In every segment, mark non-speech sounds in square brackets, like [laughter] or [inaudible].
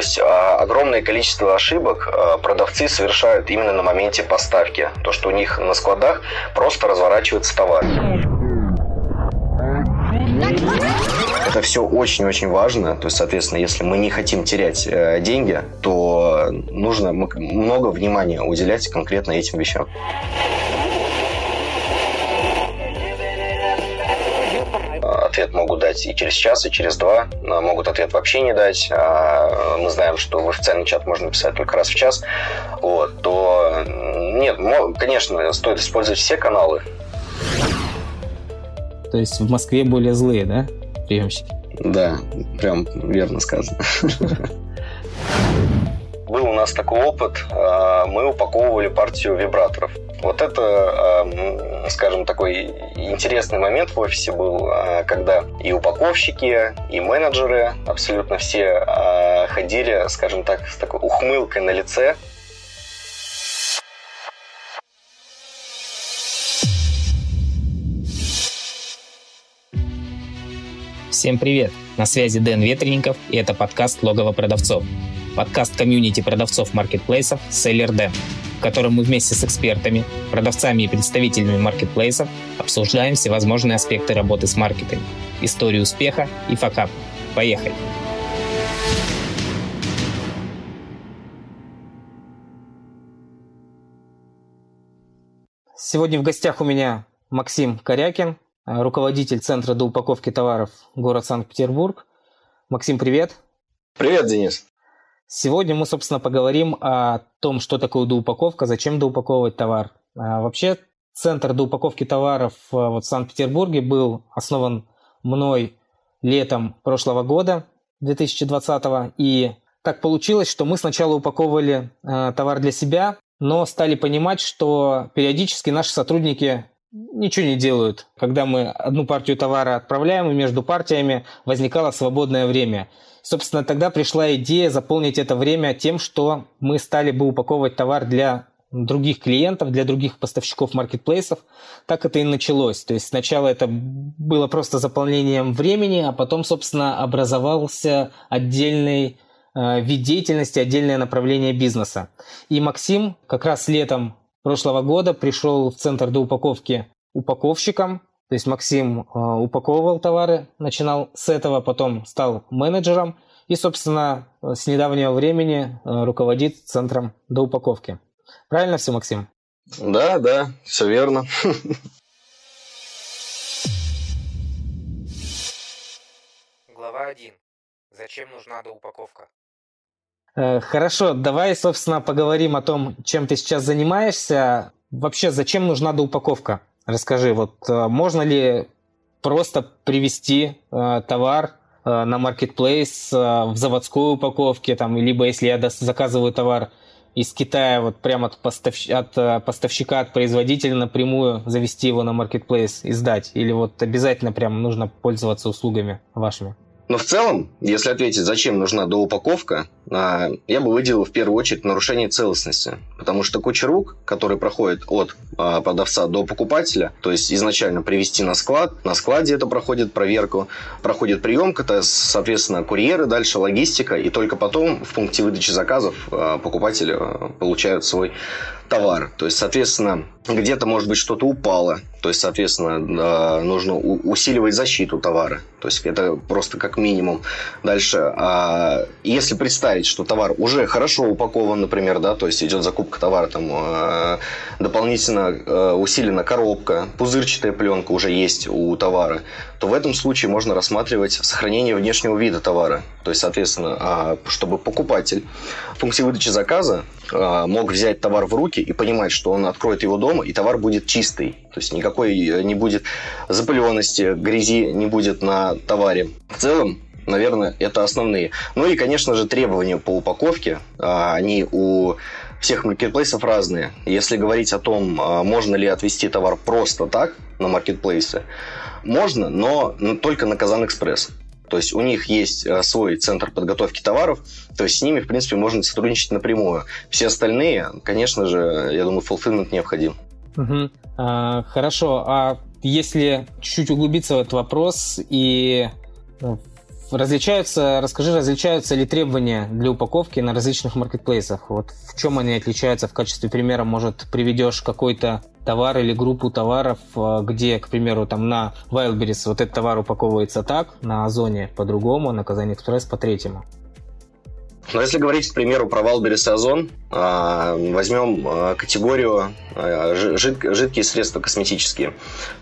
есть а, огромное количество ошибок а, продавцы совершают именно на моменте поставки. То, что у них на складах просто разворачивается товар. Это все очень-очень важно. То есть, соответственно, если мы не хотим терять э, деньги, то нужно много внимания уделять конкретно этим вещам. Ответ могут дать и через час, и через два. Могут ответ вообще не дать. А мы знаем, что в официальный чат можно писать только раз в час. Вот, то нет, конечно, стоит использовать все каналы. То есть в Москве более злые, да, приемщики? Да, прям верно сказано. Был у нас такой опыт, а, мы упаковывали партию вибраторов. Вот это, скажем, такой интересный момент в офисе был, а, когда и упаковщики, и менеджеры, абсолютно все а, ходили, скажем так, с такой ухмылкой на лице, Всем привет! На связи Дэн Ветренников, и это подкаст «Логово продавцов». Подкаст комьюнити продавцов маркетплейсов «Селлер Дэн», в котором мы вместе с экспертами, продавцами и представителями маркетплейсов обсуждаем всевозможные аспекты работы с маркетами, историю успеха и факап. Поехали! Сегодня в гостях у меня Максим Корякин, руководитель Центра доупаковки товаров город Санкт-Петербург. Максим, привет. Привет, Денис. Сегодня мы, собственно, поговорим о том, что такое доупаковка, зачем доупаковывать товар. А вообще, Центр доупаковки товаров э, вот в Санкт-Петербурге был основан мной летом прошлого года, 2020 и так получилось, что мы сначала упаковывали э, товар для себя, но стали понимать, что периодически наши сотрудники ничего не делают. Когда мы одну партию товара отправляем, и между партиями возникало свободное время. Собственно, тогда пришла идея заполнить это время тем, что мы стали бы упаковывать товар для других клиентов, для других поставщиков маркетплейсов. Так это и началось. То есть сначала это было просто заполнением времени, а потом, собственно, образовался отдельный э, вид деятельности, отдельное направление бизнеса. И Максим как раз летом прошлого года пришел в центр до упаковки упаковщиком. То есть Максим э, упаковывал товары, начинал с этого, потом стал менеджером и, собственно, с недавнего времени э, руководит центром до упаковки. Правильно все, Максим? Да, да, все верно. Глава 1. Зачем нужна доупаковка? Э, хорошо, давай, собственно, поговорим о том, чем ты сейчас занимаешься. Вообще, зачем нужна доупаковка? Расскажи, вот э, можно ли просто привести э, товар э, на маркетплейс э, в заводской упаковке, там, либо если я заказываю товар из Китая, вот прямо от, поставщ... от э, поставщика, от производителя напрямую завести его на маркетплейс и сдать? Или вот обязательно прям нужно пользоваться услугами вашими? Но в целом, если ответить, зачем нужна доупаковка, а, я бы выделил в первую очередь нарушение целостности. Потому что куча рук, которые проходят от а, продавца до покупателя, то есть изначально привести на склад, на складе это проходит проверку, проходит приемка, то, соответственно, курьеры, дальше логистика, и только потом в пункте выдачи заказов а, покупатели получают свой товар. То есть, соответственно, где-то, может быть, что-то упало. То есть, соответственно, нужно усиливать защиту товара. То есть, это просто как минимум. Дальше, если представить, что товар уже хорошо упакован, например, да, то есть идет закупка товара, там э, дополнительно э, усилена коробка, пузырчатая пленка уже есть у товара, то в этом случае можно рассматривать сохранение внешнего вида товара. То есть, соответственно, э, чтобы покупатель в функции выдачи заказа э, мог взять товар в руки и понимать, что он откроет его дома, и товар будет чистый. То есть никакой э, не будет запыленности, грязи не будет на товаре. В целом, наверное, это основные. Ну и, конечно же, требования по упаковке, а, они у всех маркетплейсов разные. Если говорить о том, а, можно ли отвести товар просто так на маркетплейсы, можно, но только на Казан Экспресс. То есть у них есть а, свой центр подготовки товаров, то есть с ними, в принципе, можно сотрудничать напрямую. Все остальные, конечно же, я думаю, fulfillment необходим. Угу. А, хорошо, а если чуть-чуть углубиться в этот вопрос и ну, различаются, расскажи, различаются ли требования для упаковки на различных маркетплейсах? Вот в чем они отличаются? В качестве примера, может, приведешь какой-то товар или группу товаров, э, где, к примеру, там на Wildberries вот этот товар упаковывается так, на Озоне по-другому, на Казани Экспресс по-третьему. Но если говорить, к примеру, про Wildberries, Озон, а, возьмем а, категорию а, жидкие средства косметические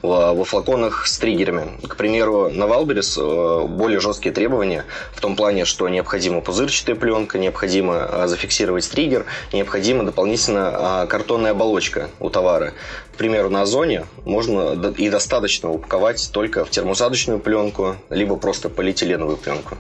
во флаконах с триггерами. К примеру, на Wildberries более жесткие требования в том плане, что необходима пузырчатая пленка, необходимо зафиксировать триггер, необходима дополнительно картонная оболочка у товара. К примеру, на Озоне можно и достаточно упаковать только в термоусадочную пленку, либо просто полиэтиленовую пленку.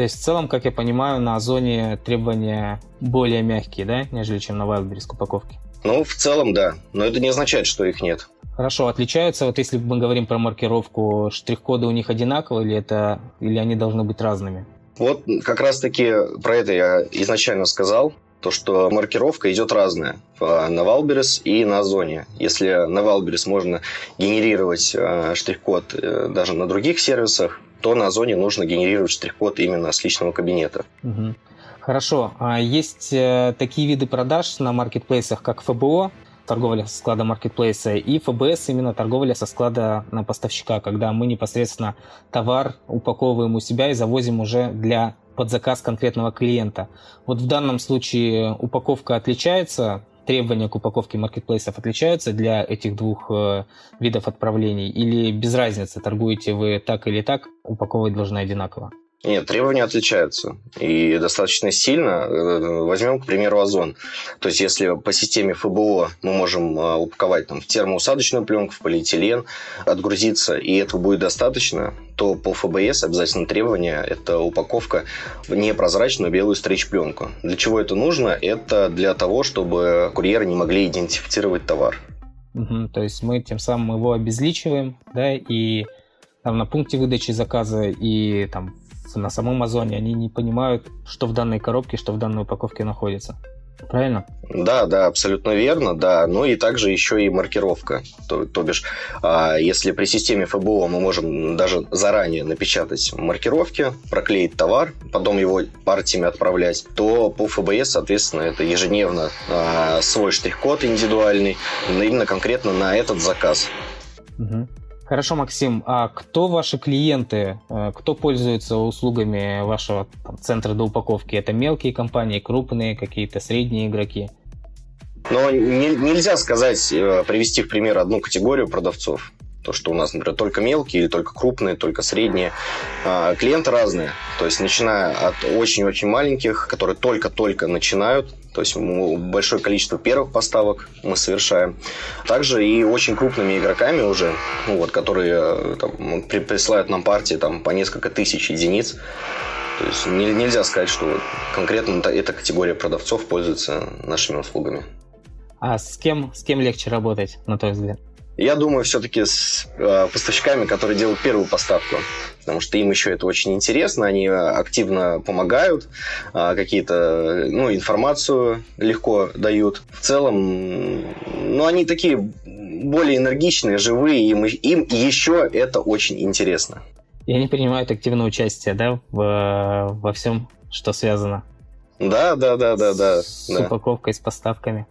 То есть в целом, как я понимаю, на Озоне требования более мягкие, да, нежели чем на Wildberries упаковке? Ну, в целом, да. Но это не означает, что их нет. Хорошо, отличаются, вот если мы говорим про маркировку, штрих-коды у них одинаковые или, это, или они должны быть разными? Вот как раз-таки про это я изначально сказал то, что маркировка идет разная на Wildberries и на Озоне. Если на Wildberries можно генерировать э, штрих-код э, даже на других сервисах, то на Озоне нужно генерировать штрих-код именно с личного кабинета. Угу. Хорошо. А есть э, такие виды продаж на маркетплейсах, как ФБО, торговля со склада маркетплейса, и ФБС, именно торговля со склада на поставщика, когда мы непосредственно товар упаковываем у себя и завозим уже для под заказ конкретного клиента. Вот в данном случае упаковка отличается требования к упаковке маркетплейсов отличаются для этих двух э, видов отправлений? Или без разницы, торгуете вы так или так, упаковывать должны одинаково? Нет, требования отличаются. И достаточно сильно. Возьмем, к примеру, озон. То есть, если по системе ФБО мы можем э, упаковать там, в термоусадочную пленку, в полиэтилен, отгрузиться, и этого будет достаточно, то по ФБС обязательно требование – это упаковка в непрозрачную белую стрейч-пленку. Для чего это нужно? Это для того, чтобы курьеры не могли идентифицировать товар. Угу, то есть мы тем самым его обезличиваем, да, и там на пункте выдачи заказа и там на самом Озоне, они не понимают, что в данной коробке, что в данной упаковке находится. Правильно? Да, да, абсолютно верно, да. Ну и также еще и маркировка. То, то бишь, а, если при системе ФБО мы можем даже заранее напечатать маркировки, проклеить товар, потом его партиями отправлять, то по ФБС, соответственно, это ежедневно а, свой штрих-код индивидуальный, именно конкретно на этот заказ. Угу. Хорошо, Максим, а кто ваши клиенты, э, кто пользуется услугами вашего там, центра до упаковки? Это мелкие компании, крупные, какие-то средние игроки? Но не, нельзя сказать, э, привести в пример одну категорию продавцов. То, что у нас, например, только мелкие или только крупные, только средние. А, клиенты разные. То есть, начиная от очень-очень маленьких, которые только-только начинают, то есть большое количество первых поставок мы совершаем. Также и очень крупными игроками уже, ну, вот, которые э, там, присылают нам партии там, по несколько тысяч единиц. То есть нельзя сказать, что конкретно эта категория продавцов пользуется нашими услугами. А с кем, с кем легче работать, на твой взгляд? Я думаю, все-таки с э, поставщиками, которые делают первую поставку, потому что им еще это очень интересно, они активно помогают, э, какие-то, ну, информацию легко дают. В целом, ну, они такие более энергичные, живые, им, им еще это очень интересно. И они принимают активное участие, да, в, во всем, что связано. Да, да, да, да, да. С да. упаковкой, с поставками.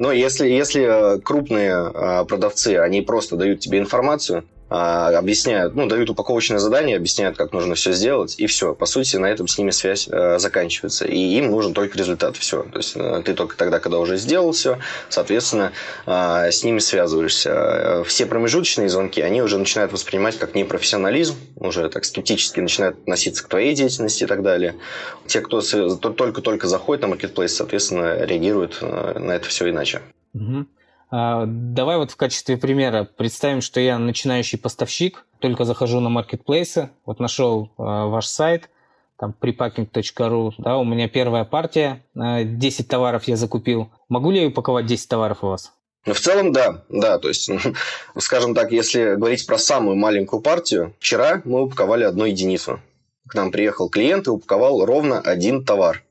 Но если, если э, крупные э, продавцы, они просто дают тебе информацию, а, объясняют, ну, дают упаковочное задание, объясняют, как нужно все сделать, и все. По сути, на этом с ними связь э, заканчивается. И им нужен только результат, все. То есть э, ты только тогда, когда уже сделал все, соответственно, э, с ними связываешься. Э, все промежуточные звонки, они уже начинают воспринимать как непрофессионализм, уже так скептически начинают относиться к твоей деятельности и так далее. Те, кто только-только заходит на маркетплейс, соответственно, реагируют на это все иначе. Угу. А, давай вот в качестве примера представим, что я начинающий поставщик, только захожу на маркетплейсы, вот нашел а, ваш сайт, там prepacking.ru, да, у меня первая партия, 10 а, товаров я закупил. Могу ли я упаковать 10 товаров у вас? В целом, да, да, то есть, [laughs] скажем так, если говорить про самую маленькую партию, вчера мы упаковали одну единицу. К нам приехал клиент и упаковал ровно один товар.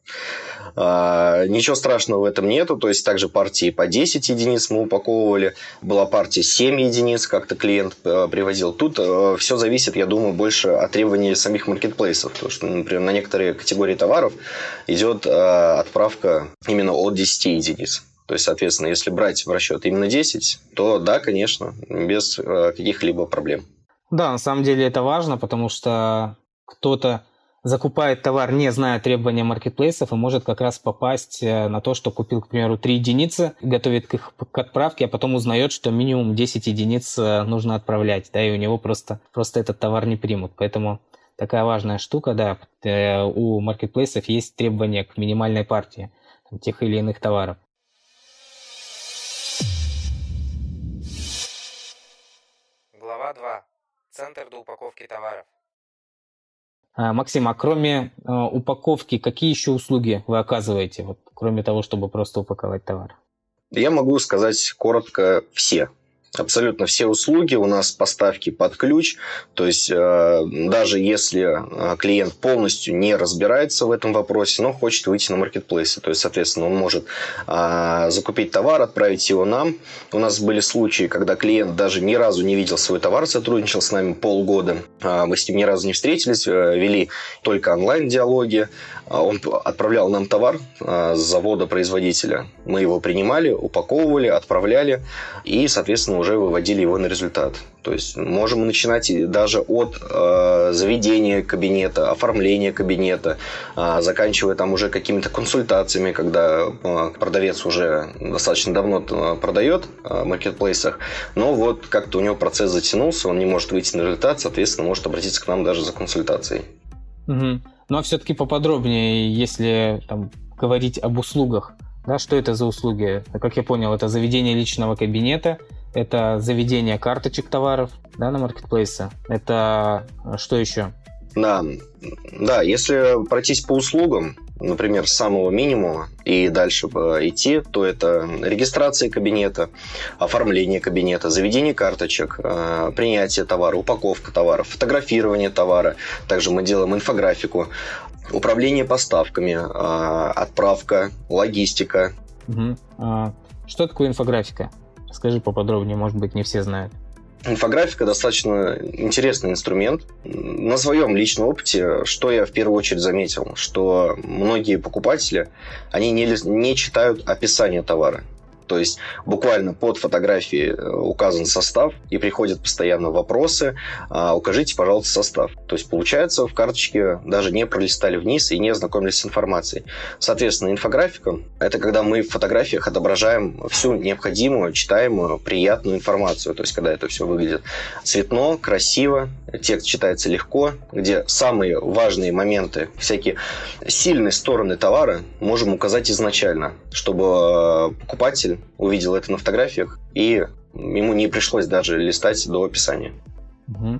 А, ничего страшного в этом нету, то есть также партии по 10 единиц мы упаковывали, была партия 7 единиц, как-то клиент э, привозил. Тут э, все зависит, я думаю, больше от требований самих маркетплейсов, потому что, например, на некоторые категории товаров идет э, отправка именно от 10 единиц. То есть, соответственно, если брать в расчет именно 10, то да, конечно, без каких-либо проблем. Да, на самом деле это важно, потому что кто-то закупает товар, не зная требования маркетплейсов, и может как раз попасть э, на то, что купил, к примеру, 3 единицы, готовит к их к отправке, а потом узнает, что минимум 10 единиц э, нужно отправлять, да, и у него просто, просто этот товар не примут. Поэтому такая важная штука, да, э, у маркетплейсов есть требования к минимальной партии тех или иных товаров. Глава 2. Центр доупаковки товаров. А, Максим, а кроме э, упаковки, какие еще услуги вы оказываете, вот, кроме того, чтобы просто упаковать товар? Я могу сказать коротко все абсолютно все услуги у нас поставки под ключ. То есть э, даже если э, клиент полностью не разбирается в этом вопросе, но хочет выйти на маркетплейсы, то есть, соответственно, он может э, закупить товар, отправить его нам. У нас были случаи, когда клиент даже ни разу не видел свой товар, сотрудничал с нами полгода. Мы с ним ни разу не встретились, вели только онлайн-диалоги. Он отправлял нам товар с завода производителя. Мы его принимали, упаковывали, отправляли и, соответственно, уже выводили его на результат. То есть можем начинать даже от э, заведения кабинета, оформления кабинета, э, заканчивая там уже какими-то консультациями, когда э, продавец уже достаточно давно э, продает э, маркетплейсах, но вот как-то у него процесс затянулся, он не может выйти на результат, соответственно, может обратиться к нам даже за консультацией. Угу. Ну а все-таки поподробнее, если там, говорить об услугах, да, что это за услуги? Как я понял, это заведение личного кабинета – это заведение карточек товаров да, на маркетплейсе. Это э, что еще? Да, да, если пройтись по услугам, например, с самого минимума и дальше идти, то это регистрация кабинета, оформление кабинета, заведение карточек, э, принятие товара, упаковка товара, фотографирование товара. Также мы делаем инфографику, управление поставками, э, отправка, логистика. Угу. Что такое инфографика? Скажи поподробнее, может быть, не все знают. Инфографика достаточно интересный инструмент. На своем личном опыте, что я в первую очередь заметил, что многие покупатели, они не, не читают описание товара. То есть буквально под фотографией э, указан состав, и приходят постоянно вопросы, а, укажите, пожалуйста, состав. То есть получается, в карточке даже не пролистали вниз и не ознакомились с информацией. Соответственно, инфографика – это когда мы в фотографиях отображаем всю необходимую, читаемую, приятную информацию. То есть когда это все выглядит цветно, красиво, текст читается легко, где самые важные моменты, всякие сильные стороны товара можем указать изначально, чтобы э, увидел это на фотографиях, и ему не пришлось даже листать до описания. Угу.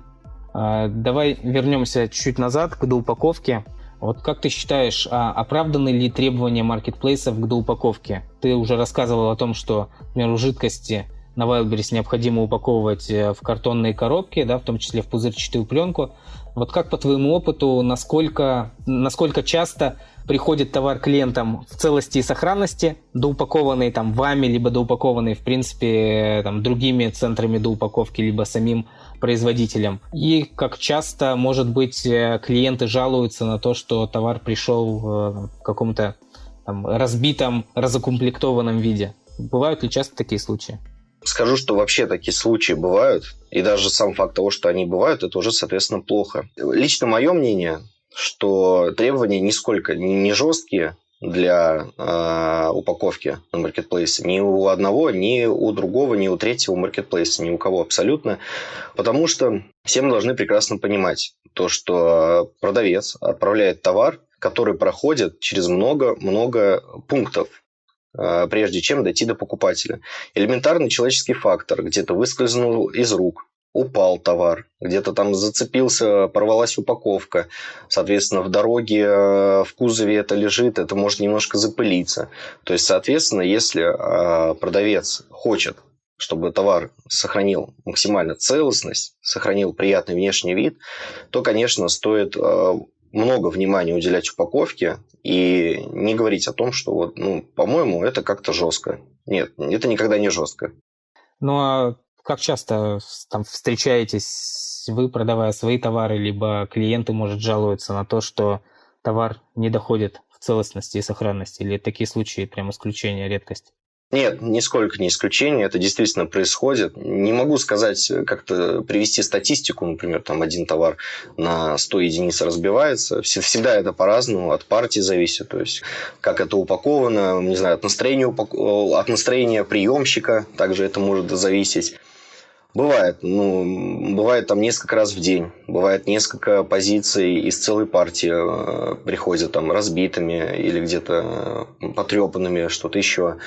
А, давай вернемся чуть-чуть назад к доупаковке. Вот как ты считаешь, а оправданы ли требования маркетплейсов к доупаковке? Ты уже рассказывал о том, что, например, у жидкости на Wildberries необходимо упаковывать э, в картонные коробки, да, в том числе в пузырчатую пленку. Вот как по твоему опыту, насколько, насколько часто приходит товар клиентам в целости и сохранности, доупакованный там вами, либо доупакованный, в принципе, там, другими центрами доупаковки, либо самим производителем. И как часто, может быть, э, клиенты жалуются на то, что товар пришел в каком-то разбитом, разукомплектованном виде. Бывают ли часто такие случаи? Скажу, что вообще такие случаи бывают, и даже сам факт того, что они бывают, это уже, соответственно, плохо. Лично мое мнение, что требования нисколько не жесткие для э, упаковки на маркетплейсе. Ни у одного, ни у другого, ни у третьего маркетплейса, ни у кого абсолютно. Потому что все мы должны прекрасно понимать то, что продавец отправляет товар, который проходит через много-много пунктов прежде чем дойти до покупателя. Элементарный человеческий фактор где-то выскользнул из рук, упал товар, где-то там зацепился, порвалась упаковка. Соответственно, в дороге, э, в кузове это лежит, это может немножко запылиться. То есть, соответственно, если э, продавец хочет чтобы товар сохранил максимально целостность, сохранил приятный внешний вид, то, конечно, стоит э, много внимания уделять упаковке и не говорить о том, что вот, ну, по-моему, это как-то жестко. Нет, это никогда не жестко. Ну а как часто там встречаетесь вы, продавая свои товары, либо клиенты, может, жалуются на то, что товар не доходит в целостности и сохранности? Или такие случаи прям исключение, редкость? Нет, нисколько не исключение, это действительно происходит. Не могу сказать, как-то привести статистику, например, там один товар на 100 единиц разбивается. Всегда это по-разному, от партии зависит, то есть как это упаковано, не знаю, от настроения, от настроения приемщика также это может зависеть. Бывает, ну, бывает там несколько раз в день, бывает несколько позиций из целой партии э, приходят там разбитыми или где-то э, потрепанными, что-то еще.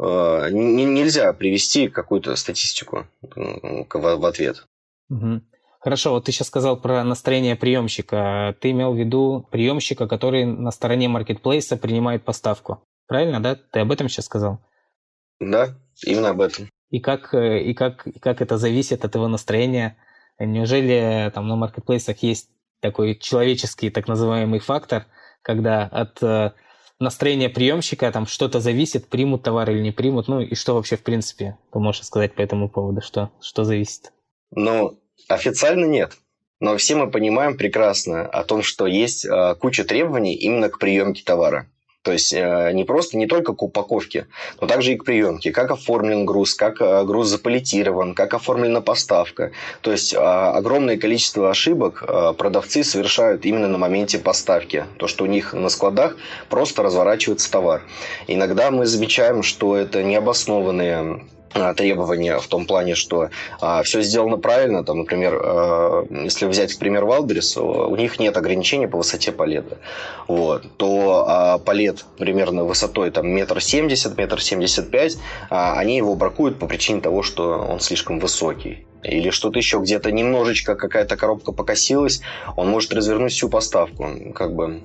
Э, нельзя привести какую-то статистику в ответ. Угу. Хорошо, вот ты сейчас сказал про настроение приемщика. Ты имел в виду приемщика, который на стороне маркетплейса принимает поставку. Правильно, да? Ты об этом сейчас сказал? Да, именно об этом. И как, э, и как, и как это зависит от его настроения? Неужели там на маркетплейсах есть такой человеческий так называемый фактор, когда от э, настроение приемщика, там что-то зависит, примут товар или не примут, ну и что вообще в принципе ты можешь сказать по этому поводу, что, что зависит? Ну, официально нет. Но все мы понимаем прекрасно о том, что есть э, куча требований именно к приемке товара. То есть э, не просто, не только к упаковке, но также и к приемке. Как оформлен груз, как э, груз заполитирован, как оформлена поставка. То есть э, огромное количество ошибок продавцы совершают именно на моменте поставки. То, что у них на складах просто разворачивается товар. Иногда мы замечаем, что это необоснованные требования в том плане, что а, все сделано правильно. Там, например, а, если взять, к примеру, Wildberries, у них нет ограничений по высоте палета. Вот, то а, палет примерно высотой там, метр семьдесят, метр семьдесят пять, а, они его бракуют по причине того, что он слишком высокий. Или что-то еще, где-то немножечко какая-то коробка покосилась, он может развернуть всю поставку. Как бы.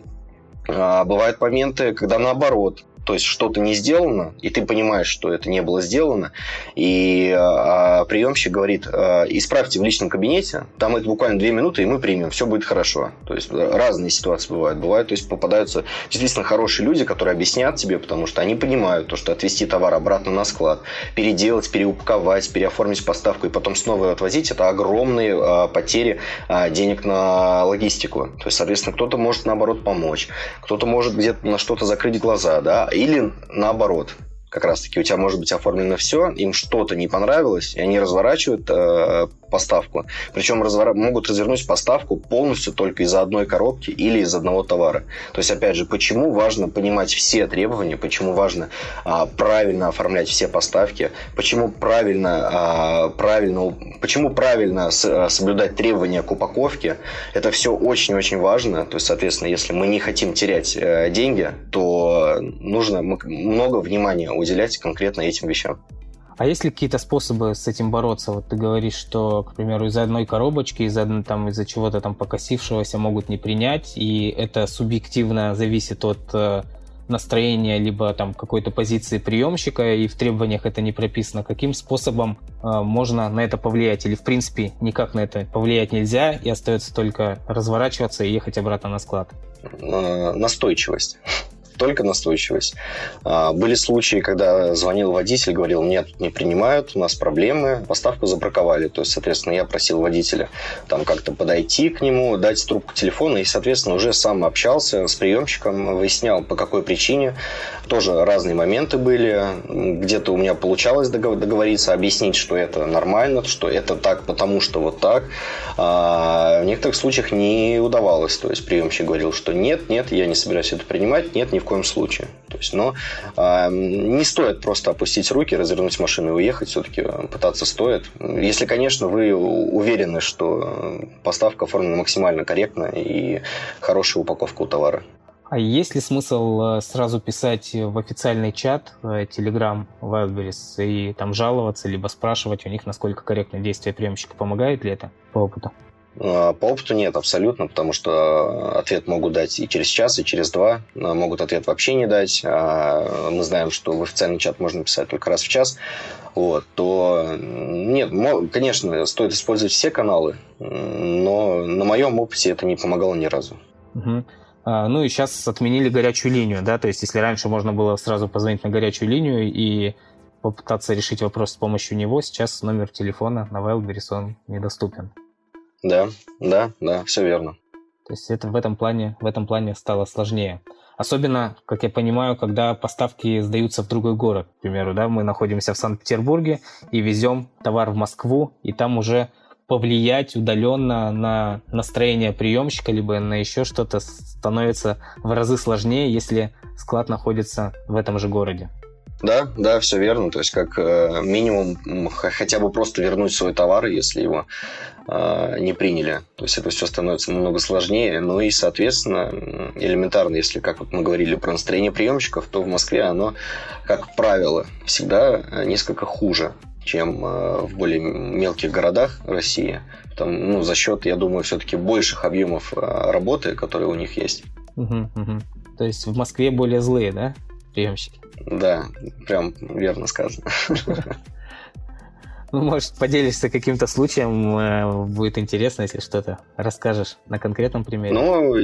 А, бывают моменты, когда наоборот, то есть что-то не сделано, и ты понимаешь, что это не было сделано, и а, приемщик говорит, а, исправьте в личном кабинете, там это буквально две минуты, и мы примем, все будет хорошо. То есть разные ситуации бывают. Бывают, то есть попадаются действительно хорошие люди, которые объяснят тебе, потому что они понимают то, что отвезти товар обратно на склад, переделать, переупаковать, переоформить поставку и потом снова отвозить, это огромные а, потери а, денег на логистику. То есть, соответственно, кто-то может наоборот помочь, кто-то может где-то на что-то закрыть глаза, да, или наоборот, как раз-таки у тебя может быть оформлено все, им что-то не понравилось, и они разворачивают э, поставку. Причем развор... могут развернуть поставку полностью только из-за одной коробки или из одного товара. То есть, опять же, почему важно понимать все требования, почему важно а, правильно оформлять все поставки, почему правильно, а, правильно, почему правильно с, а, соблюдать требования к упаковке. Это все очень-очень важно. То есть, соответственно, если мы не хотим терять э, деньги, то нужно много внимания уделять конкретно этим вещам. А есть ли какие-то способы с этим бороться? Вот ты говоришь, что, к примеру, из-за одной коробочки, из-за там, из-за чего-то там покосившегося могут не принять, и это субъективно зависит от э, настроения либо там какой-то позиции приемщика, и в требованиях это не прописано. Каким способом э, можно на это повлиять? Или, в принципе, никак на это повлиять нельзя, и остается только разворачиваться и ехать обратно на склад? Настойчивость только настойчивость. А, были случаи, когда звонил водитель, говорил, нет, не принимают, у нас проблемы, поставку забраковали. То есть, соответственно, я просил водителя там как-то подойти к нему, дать трубку телефона и, соответственно, уже сам общался с приемщиком, выяснял, по какой причине. Тоже разные моменты были. Где-то у меня получалось договориться, объяснить, что это нормально, что это так, потому что вот так. А в некоторых случаях не удавалось. То есть приемщик говорил, что нет, нет, я не собираюсь это принимать, нет, ни в коем случае. То есть, но э, не стоит просто опустить руки, развернуть машину и уехать. Все-таки пытаться стоит. Если, конечно, вы уверены, что поставка оформлена максимально корректно и хорошая упаковка у товара. А есть ли смысл э, сразу писать в официальный чат э, Telegram Wildberries и там жаловаться, либо спрашивать у них, насколько корректно действие приемщика? Помогает ли это по опыту? А, по опыту нет, абсолютно, потому что ответ могут дать и через час, и через два. А, могут ответ вообще не дать. А мы знаем, что в официальный чат можно писать только раз в час. Вот, то нет, конечно, стоит использовать все каналы, но на моем опыте это не помогало ни разу. Угу. А, ну и сейчас отменили горячую линию, да, то есть если раньше можно было сразу позвонить на горячую линию и попытаться решить вопрос с помощью него, сейчас номер телефона на Wildberries он недоступен. Да, да, да, все верно. То есть это в этом плане, в этом плане стало сложнее. Особенно, как я понимаю, когда поставки сдаются в другой город. К примеру, да, мы находимся в Санкт-Петербурге и везем товар в Москву, и там уже повлиять удаленно на настроение приемщика, либо на еще что-то становится в разы сложнее, если склад находится в этом же городе. Да, да, все верно. То есть, как э, минимум, хотя бы просто вернуть свой товар, если его э, не приняли. То есть, это все становится намного сложнее. Ну и, соответственно, элементарно, если, как вот мы говорили про настроение приемщиков, то в Москве оно, как правило, всегда несколько хуже чем э, в более мелких городах России. Там, ну, за счет, я думаю, все-таки больших объемов э, работы, которые у них есть. Угу, угу. То есть в Москве более злые, да, приемщики? Да, прям верно сказано. Ну, может, поделишься каким-то случаем, э, будет интересно, если что-то расскажешь на конкретном примере. Ну,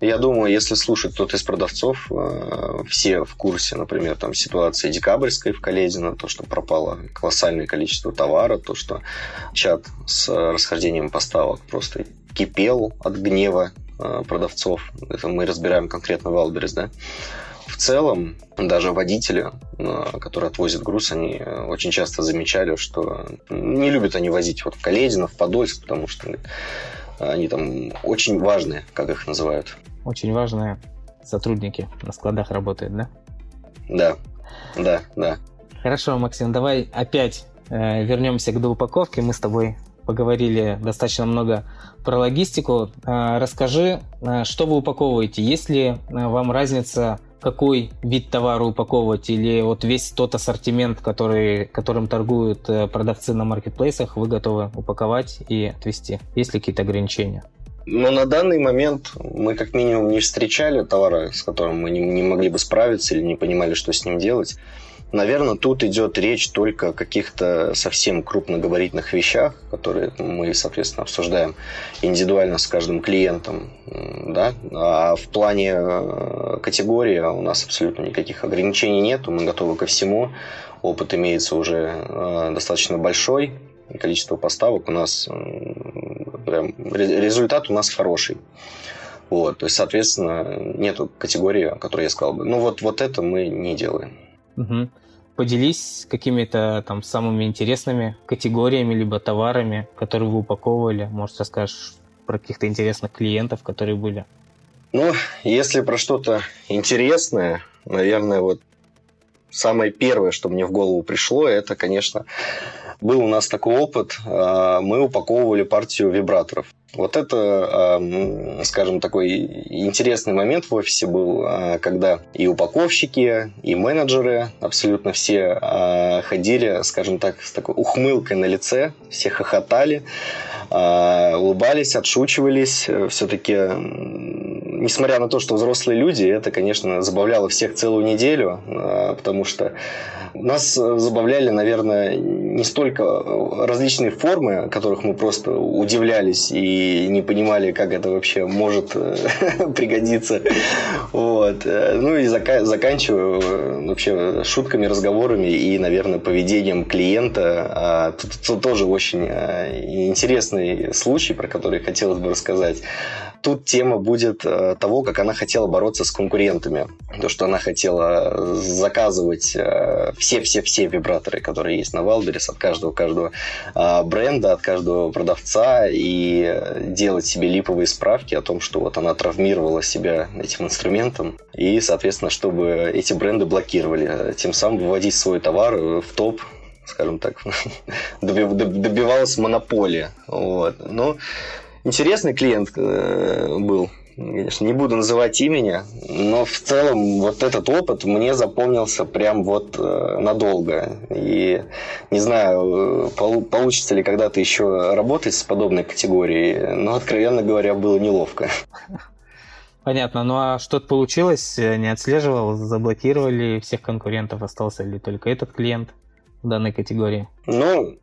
я думаю, если слушать кто-то из продавцов, э, все в курсе, например, там ситуации декабрьской в Каледино, то, что пропало колоссальное количество товара, то, что чат с расхождением поставок просто кипел от гнева э, продавцов. Это мы разбираем конкретно в Алберес, да. В целом, даже водители, э, которые отвозят груз, они очень часто замечали, что не любят они возить вот в Каледино, в Подольск, потому что они там очень важные, как их называют. Очень важные сотрудники на складах работают, да? Да, да, да. Хорошо, Максим, давай опять э, вернемся к доупаковке. Мы с тобой поговорили достаточно много про логистику. Э, расскажи, э, что вы упаковываете? Есть ли э, вам разница какой вид товара упаковывать, или вот весь тот ассортимент, который, которым торгуют э, продавцы на маркетплейсах, вы готовы упаковать и отвезти? Есть ли какие-то ограничения? Но на данный момент мы как минимум не встречали товара, с которым мы не, не могли бы справиться или не понимали, что с ним делать. Наверное, тут идет речь только о каких-то совсем крупногабаритных вещах, которые мы, соответственно, обсуждаем индивидуально с каждым клиентом. Да? А в плане э, категории у нас абсолютно никаких ограничений нет, мы готовы ко всему. Опыт имеется уже э, достаточно большой, количество поставок у нас прям результат у нас хороший. Вот, то есть, соответственно, нету категории, о которой я сказал бы. Ну вот, вот это мы не делаем. Угу. Поделись какими-то там самыми интересными категориями либо товарами, которые вы упаковывали. Может, расскажешь про каких-то интересных клиентов, которые были? Ну, если про что-то интересное, наверное, вот самое первое, что мне в голову пришло, это, конечно, был у нас такой опыт. А, мы упаковывали партию вибраторов. Вот это, скажем, такой интересный момент в офисе был, а, когда и упаковщики, и менеджеры, абсолютно все а, ходили, скажем так, с такой ухмылкой на лице, все хохотали, улыбались, отшучивались. Все-таки, несмотря на то, что взрослые люди, это, конечно, забавляло всех целую неделю, потому что нас забавляли, наверное, не столько различные формы, которых мы просто удивлялись и не понимали, как это вообще может э, [laughs] пригодиться. Вот. Ну и зака- заканчиваю э, вообще шутками, разговорами и, наверное, поведением клиента. А тут, тоже очень э, интересный случай, про который хотелось бы рассказать. Тут тема будет того, как она хотела бороться с конкурентами. То, что она хотела заказывать все-все-все вибраторы, которые есть на Wildberries, от каждого каждого а, бренда, от каждого продавца и делать себе липовые справки о том, что вот она травмировала себя этим инструментом, и, соответственно, чтобы эти бренды блокировали, тем самым выводить свой товар в топ скажем так, [laughs] добивалась монополия. Вот. Но интересный клиент э, был конечно, не буду называть имени, но в целом вот этот опыт мне запомнился прям вот э, надолго. И не знаю, получится ли когда-то еще работать с подобной категорией, но, откровенно говоря, было неловко. Понятно. Ну а что-то получилось? Не отслеживал? Заблокировали всех конкурентов? Остался ли только этот клиент в данной категории? Ну,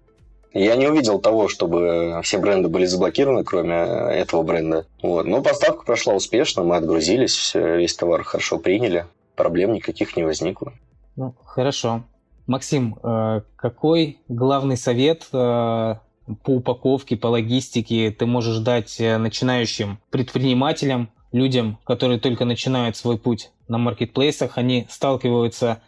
Я не увидел того, чтобы все бренды были заблокированы, кроме этого бренда. Вот. Но поставка прошла успешно, мы отгрузились, весь товар хорошо приняли, проблем никаких не возникло. Ну, хорошо. Максим, э, какой главный совет э, по упаковке, по логистике ты можешь дать э, начинающим предпринимателям, людям, которые только начинают свой путь на маркетплейсах? Они сталкиваются,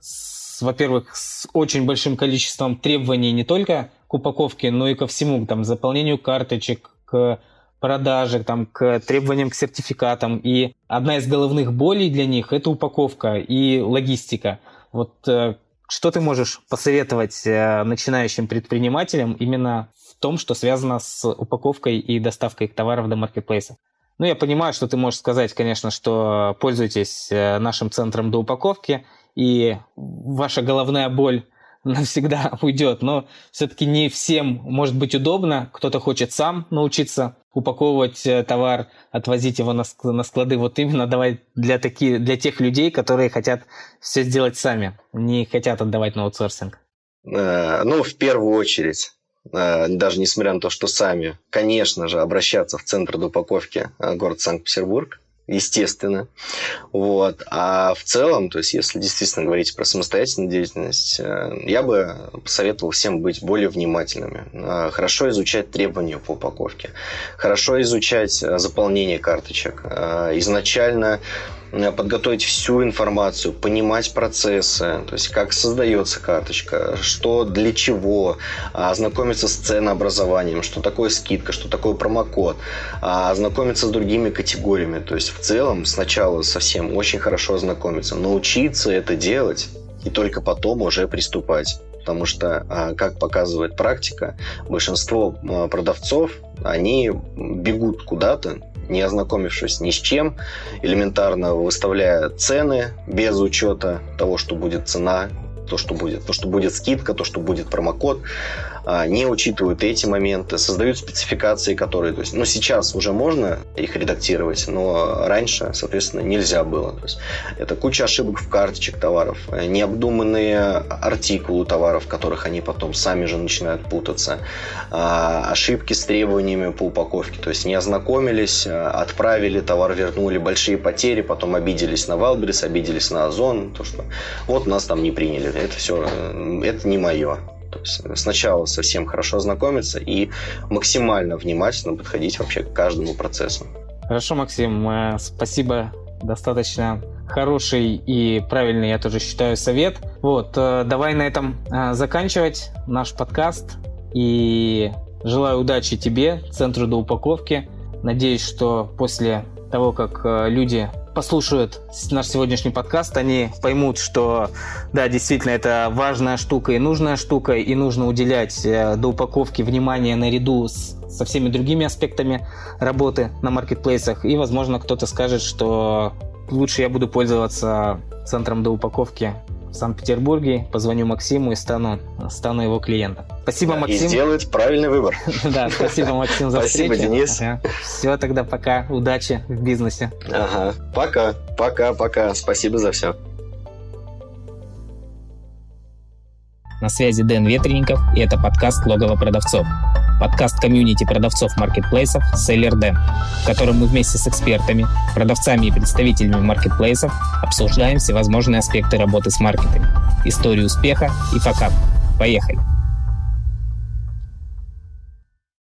с, во-первых, с очень большим количеством требований не только к упаковке, но и ко всему, там, заполнению карточек, к продаже, там, к требованиям к сертификатам. И одна из головных болей для них – это упаковка и логистика. Вот э, что ты можешь посоветовать э, начинающим предпринимателям именно в том, что связано с упаковкой и доставкой товаров до маркетплейса? Ну, я понимаю, что ты можешь сказать, конечно, что пользуйтесь э, нашим центром до упаковки, и ваша головная боль навсегда [laughs] уйдет. Но все-таки не всем может быть удобно. Кто-то хочет сам научиться упаковывать э, товар, отвозить его на склады. Вот именно давай для, таки, для тех людей, которые хотят все сделать сами, не хотят отдавать на аутсорсинг. Э, ну, в первую очередь, э, даже несмотря на то, что сами, конечно же, обращаться в центр упаковки город Санкт-Петербург, естественно. Вот. А в целом, то есть, если действительно говорить про самостоятельную деятельность, э, я бы посоветовал всем быть более внимательными. Э, хорошо изучать требования по упаковке. Хорошо изучать э, заполнение карточек. Изначально подготовить всю информацию, понимать процессы, то есть как создается карточка, что для чего, а, ознакомиться с ценообразованием, что такое скидка, что такое промокод, а, ознакомиться с другими категориями. То есть в целом сначала совсем очень хорошо ознакомиться, научиться это делать и только потом уже приступать. Потому что, а, как показывает практика, большинство продавцов, они бегут куда-то, не ознакомившись ни с чем, элементарно выставляя цены без учета того, что будет цена, то, что будет, то, что будет скидка, то, что будет промокод. А, не учитывают эти моменты, создают спецификации, которые, то есть, ну, сейчас уже можно их редактировать, но раньше, соответственно, нельзя было. То есть, это куча ошибок в карточек товаров, необдуманные артикулы товаров, в которых они потом сами же начинают путаться, а, ошибки с требованиями по упаковке, то есть не ознакомились, а, отправили, товар вернули, большие потери, потом обиделись на Валберис, обиделись на Озон, то что вот нас там не приняли, это все, э, это не мое. То есть сначала совсем хорошо ознакомиться и максимально внимательно подходить вообще к каждому процессу. Хорошо, Максим, э, спасибо. Достаточно хороший и правильный, я тоже считаю, совет. Вот, э, давай на этом э, заканчивать наш подкаст. И желаю удачи тебе, Центру до упаковки. Надеюсь, что после того, как люди послушают наш сегодняшний подкаст, они поймут, что да, действительно это важная штука и нужная штука, и нужно уделять э, до упаковки внимание наряду с, со всеми другими аспектами работы на маркетплейсах. И, возможно, кто-то скажет, что лучше я буду пользоваться центром до упаковки в Санкт-Петербурге, позвоню Максиму и стану, стану его клиентом. Спасибо, Максим. И сделает правильный выбор. [laughs] Да, спасибо, Максим, за встречу. Спасибо, Денис. Все, тогда пока. Удачи в бизнесе. Ага, пока, пока, пока. Спасибо за все. На связи Дэн Ветренников, и это подкаст «Логово продавцов». Подкаст комьюнити продавцов маркетплейсов Seller Den, в котором мы вместе с экспертами, продавцами и представителями маркетплейсов обсуждаем всевозможные аспекты работы с маркетами, историю успеха и факап. Поехали!